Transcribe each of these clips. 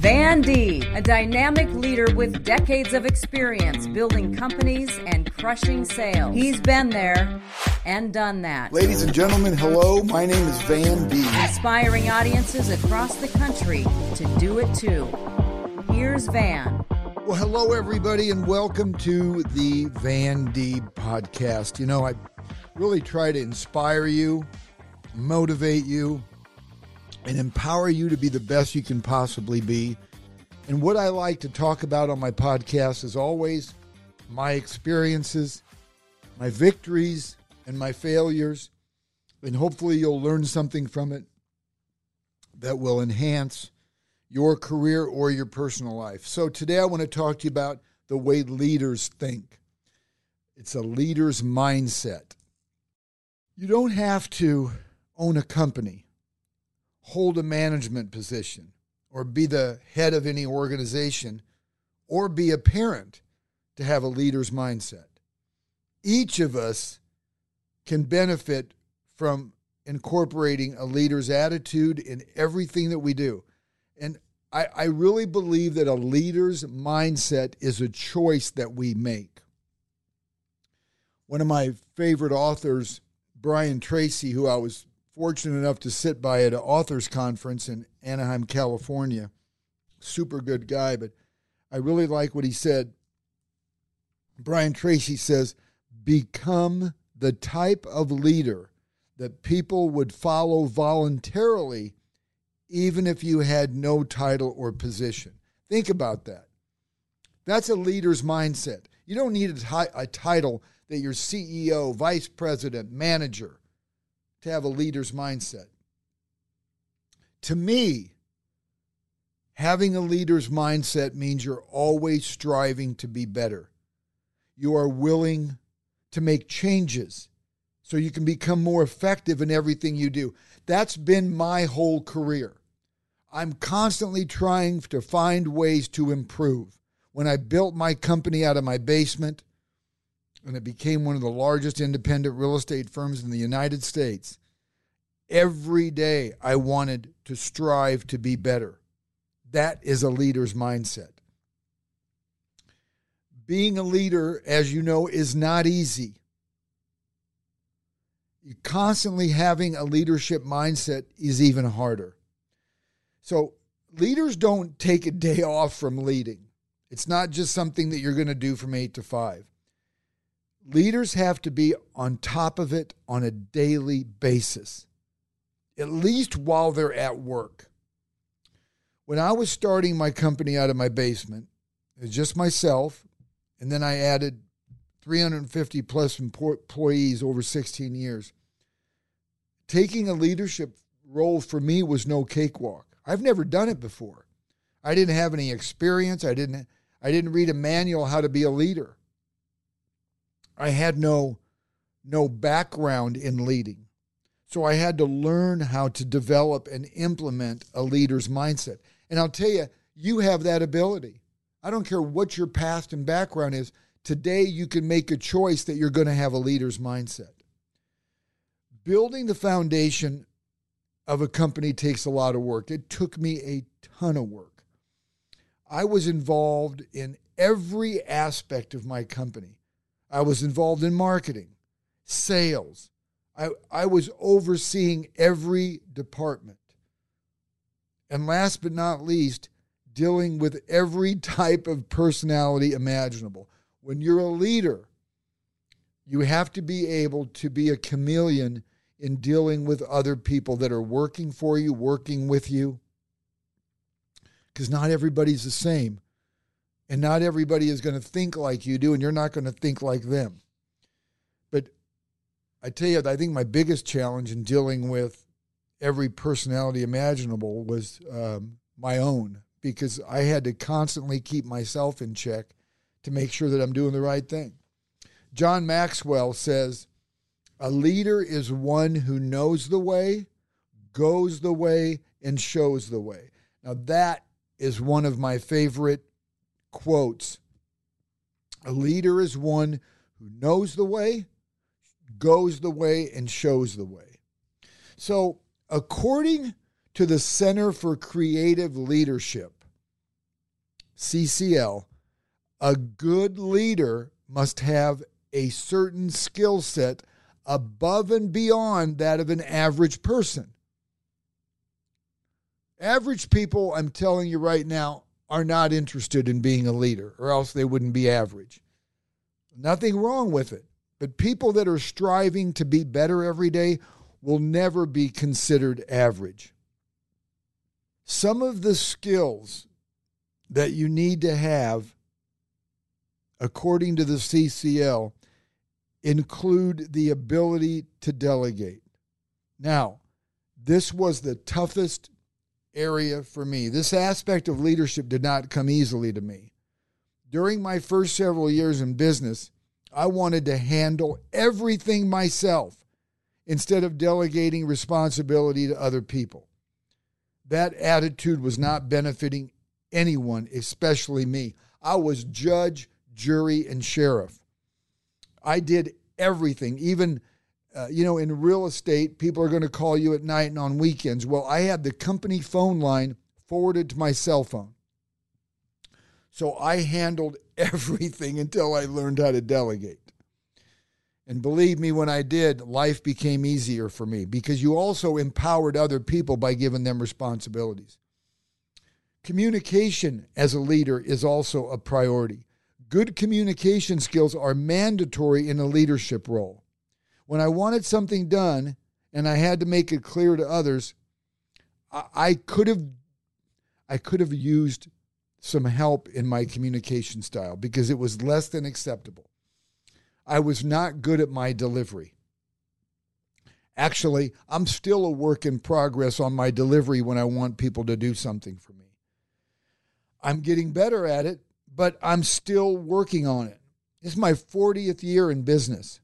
Van Deeb, a dynamic leader with decades of experience building companies and crushing sales. He's been there and done that. Ladies and gentlemen, hello. My name is Van Deeb. Inspiring audiences across the country to do it too. Here's Van. Well, hello, everybody, and welcome to the Van Deeb podcast. You know, I really try to inspire you, motivate you, and empower you to be the best you can possibly be. And what I like to talk about on my podcast is always my experiences, my victories, and my failures. And hopefully, you'll learn something from it that will enhance your career or your personal life. So, today I want to talk to you about the way leaders think. It's a leader's mindset. You don't have to own a company hold a management position or be the head of any organization or be a parent to have a leader's mindset. Each of us can benefit from incorporating a leader's attitude in everything that we do. And I, I really believe that a leader's mindset is a choice that we make. One of my favorite authors, Brian Tracy, who I was fortunate enough to sit by at an authors conference in Anaheim, California. Super good guy, but I really like what he said. Brian Tracy says, become the type of leader that people would follow voluntarily, even if you had no title or position. Think about that. That's a leader's mindset. You don't need a, t- a title that you're CEO, vice president, manager to have a leader's mindset. To me, having a leader's mindset means you're always striving to be better. You are willing to make changes so you can become more effective in everything you do. That's been my whole career. I'm constantly trying to find ways to improve. When I built my company out of my basement, and it became one of the largest independent real estate firms in the United States. Every day I wanted to strive to be better. That is a leader's mindset. Being a leader, as you know, is not easy. Constantly having a leadership mindset is even harder. So, leaders don't take a day off from leading. It's not just something that you're going to do from eight to five leaders have to be on top of it on a daily basis, at least while they're at work. When I was starting my company out of my basement, it was just myself, and then I added 350 plus employees over 16 years. Taking a leadership role for me was no cakewalk. I've never done it before. I didn't have any experience. I didn't I didn't read a manual how to be a leader. I had no no background in leading. So I had to learn how to develop and implement a leader's mindset. And I'll tell you, you have that ability. I don't care what your past and background is. Today, you can make a choice that you're going to have a leader's mindset. Building the foundation of a company takes a lot of work. It took me a ton of work. I was involved in every aspect of my company I was involved in marketing, sales. I, I was overseeing every department. And last but not least, dealing with every type of personality imaginable. When you're a leader, you have to be able to be a chameleon in dealing with other people that are working for you, working with you. Because not everybody's the same. And not everybody is going to think like you do, and you're not going to think like them. But I tell you, I think my biggest challenge in dealing with every personality imaginable was um, my own, because I had to constantly keep myself in check to make sure that I'm doing the right thing. John Maxwell says, a leader is one who knows the way, goes the way, and shows the way. Now, that is one of my favorite quotes A leader is one who knows the way, goes the way, and shows the way. So, according to the Center for Creative Leadership, CCL, a good leader must have a certain skill set above and beyond that of an average person. Average people, I'm telling you right now, are not interested in being a leader, or else they wouldn't be average. Nothing wrong with it. But people that are striving to be better every day will never be considered average. Some of the skills that you need to have, according to the CCL, include the ability to delegate. Now, this was the toughest area for me. This aspect of leadership did not come easily to me. During my first several years in business, I wanted to handle everything myself instead of delegating responsibility to other people. That attitude was not benefiting anyone, especially me. I was judge, jury, and sheriff. I did everything, even uh, you know, in real estate, people are going to call you at night and on weekends. Well, I had the company phone line forwarded to my cell phone. So I handled everything until I learned how to delegate. And believe me, when I did, life became easier for me because you also empowered other people by giving them responsibilities. Communication as a leader is also a priority. Good communication skills are mandatory in a leadership role when I wanted something done and I had to make it clear to others, I, could have I could have used some help in my communication style because it was less than acceptable. I was not good at my delivery. Actually, I'm still a work in progress on my delivery when I want people to do something for me. I'm getting better at it, but I'm still working on it. Is my 40th year in business.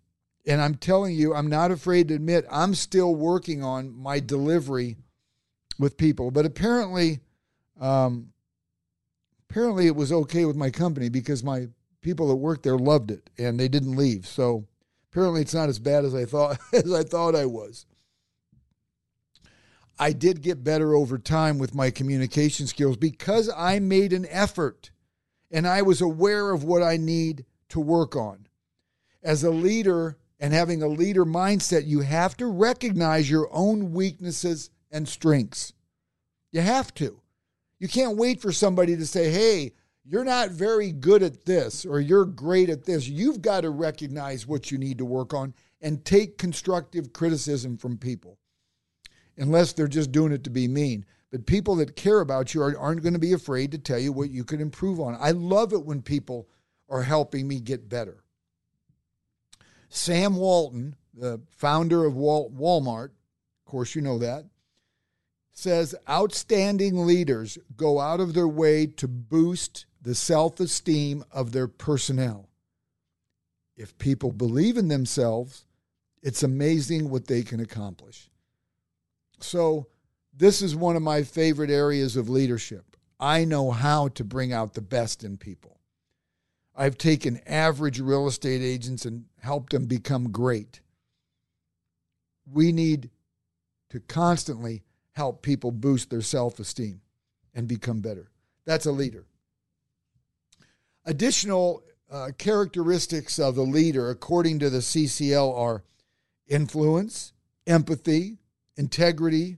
And I'm telling you, I'm not afraid to admit I'm still working on my delivery with people. But apparently, um, apparently it was okay with my company because my people that worked there loved it and they didn't leave. So apparently, it's not as bad as I thought as I thought I was. I did get better over time with my communication skills because I made an effort and I was aware of what I need to work on. As a leader, and having a leader mindset, you have to recognize your own weaknesses and strengths. You have to. You can't wait for somebody to say, hey, you're not very good at this or you're great at this. You've got to recognize what you need to work on and take constructive criticism from people, unless they're just doing it to be mean. But people that care about you aren't going to be afraid to tell you what you can improve on. I love it when people are helping me get better. Sam Walton, the founder of Walmart, of course, you know that, says outstanding leaders go out of their way to boost the self esteem of their personnel. If people believe in themselves, it's amazing what they can accomplish. So, this is one of my favorite areas of leadership. I know how to bring out the best in people. I've taken average real estate agents and helped them become great. We need to constantly help people boost their self esteem and become better. That's a leader. Additional uh, characteristics of the leader, according to the CCL, are influence, empathy, integrity,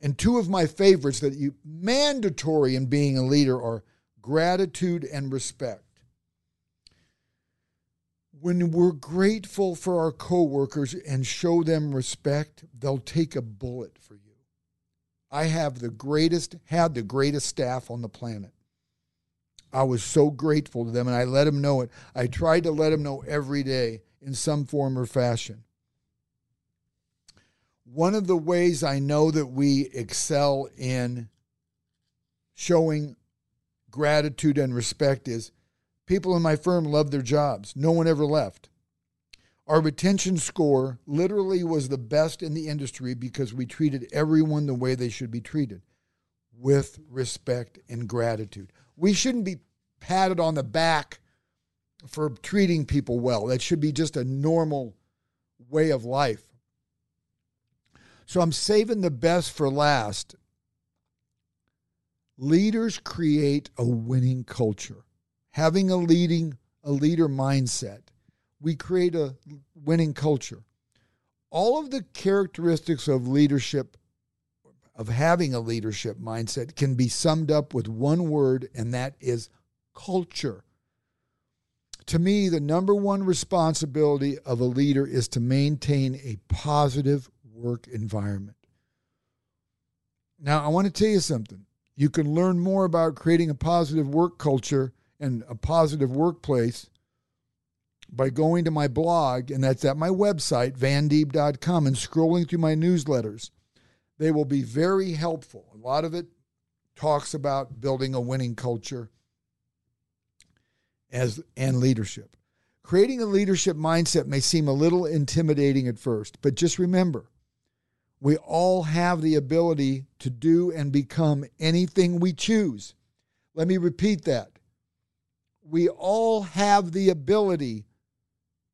and two of my favorites that you mandatory in being a leader are gratitude and respect when we're grateful for our coworkers and show them respect, they'll take a bullet for you. I have the greatest, had the greatest staff on the planet. I was so grateful to them and I let them know it. I tried to let them know every day in some form or fashion. One of the ways I know that we excel in showing gratitude and respect is People in my firm loved their jobs. No one ever left. Our retention score literally was the best in the industry because we treated everyone the way they should be treated with respect and gratitude. We shouldn't be patted on the back for treating people well. That should be just a normal way of life. So I'm saving the best for last. Leaders create a winning culture. Having a leading a leader mindset, we create a winning culture. All of the characteristics of leadership of having a leadership mindset can be summed up with one word and that is culture. To me, the number one responsibility of a leader is to maintain a positive work environment. Now, I want to tell you something. You can learn more about creating a positive work culture and a positive workplace by going to my blog, and that's at my website, vandeeb.com, and scrolling through my newsletters. They will be very helpful. A lot of it talks about building a winning culture as and leadership. Creating a leadership mindset may seem a little intimidating at first, but just remember, we all have the ability to do and become anything we choose. Let me repeat that. We all have the ability,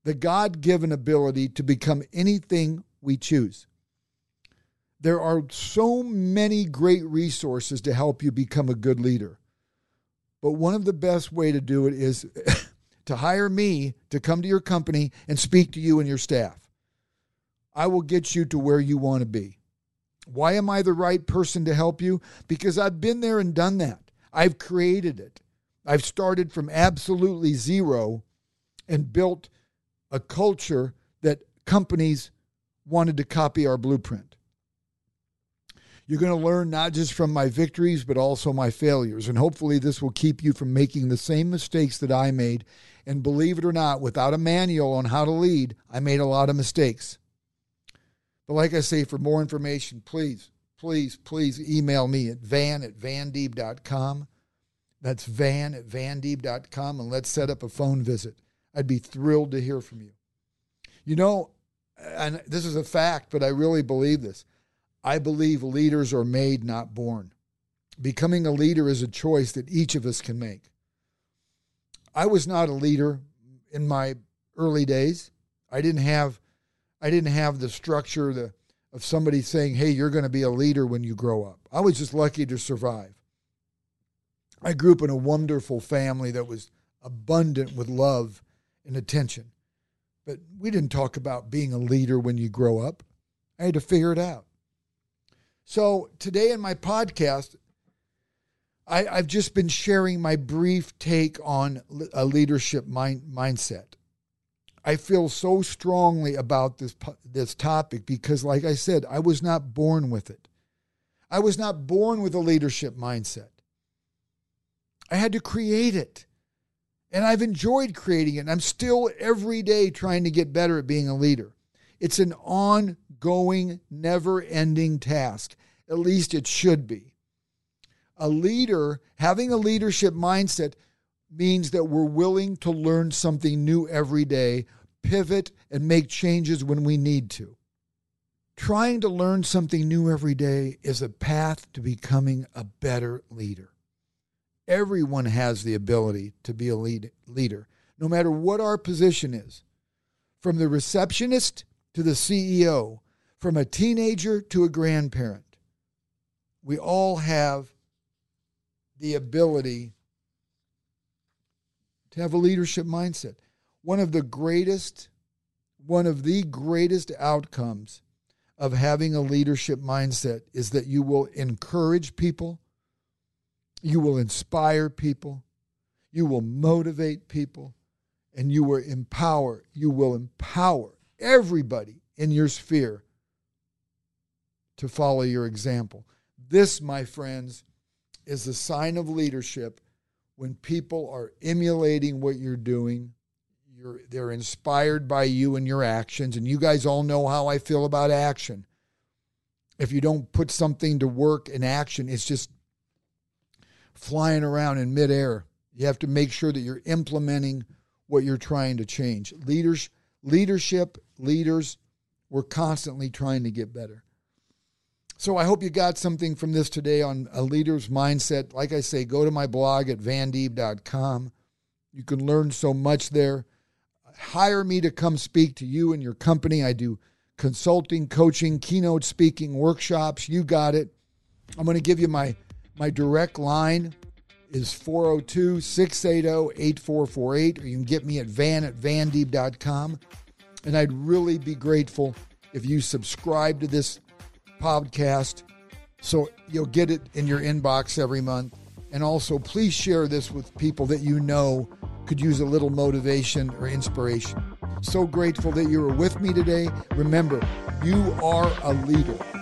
the God given ability, to become anything we choose. There are so many great resources to help you become a good leader. But one of the best way to do it is to hire me to come to your company and speak to you and your staff. I will get you to where you want to be. Why am I the right person to help you? Because I've been there and done that. I've created it. I've started from absolutely zero and built a culture that companies wanted to copy our blueprint. You're going to learn not just from my victories, but also my failures. And hopefully, this will keep you from making the same mistakes that I made. And believe it or not, without a manual on how to lead, I made a lot of mistakes. But like I say, for more information, please, please, please email me at van at vandeeb.com. That's van at vandeeb.com, and let's set up a phone visit. I'd be thrilled to hear from you. You know, and this is a fact, but I really believe this. I believe leaders are made, not born. Becoming a leader is a choice that each of us can make. I was not a leader in my early days. I didn't have I didn't have the structure the, of somebody saying, "Hey, you're going to be a leader when you grow up." I was just lucky to survive. I grew up in a wonderful family that was abundant with love and attention. But we didn't talk about being a leader when you grow up. I had to figure it out. So today in my podcast, I, have just been sharing my brief take on a leadership mind, mindset. I feel so strongly about this this topic because, like I said, I was not born with it. I was not born with a leadership mindset. I had to create it. And I've enjoyed creating it. And I'm still every day trying to get better at being a leader. It's an ongoing, never ending task. At least it should be. A leader, having a leadership mindset, means that we're willing to learn something new every day, pivot, and make changes when we need to. Trying to learn something new every day is a path to becoming a better leader. Everyone has the ability to be a lead, leader, no matter what our position is. From the receptionist to the CEO, from a teenager to a grandparent. We all have the ability to have a leadership mindset. One of the greatest, one of the greatest outcomes of having a leadership mindset is that you will encourage people, you will inspire people, you will motivate people, and you will empower, you will empower everybody in your sphere to follow your example. This, my friends, is a sign of leadership when people are emulating what you're doing. You're, they're inspired by you and your actions. And you guys all know how I feel about action. If you don't put something to work in action, it's just flying around in midair. You have to make sure that you're implementing what you're trying to change. Leaders, leadership, leaders we're constantly trying to get better. So I hope you got something from this today on a leader's mindset. Like I say, go to my blog at vandeeb.com. You can learn so much there. Hire me to come speak to you and your company. I do consulting, coaching, keynote speaking, workshops. You got it. I'm going to give you my My direct line is 402 680 8448, or you can get me at van at vandeeb.com. And I'd really be grateful if you subscribe to this podcast so you'll get it in your inbox every month. And also, please share this with people that you know could use a little motivation or inspiration. So grateful that you were with me today. Remember, you are a leader.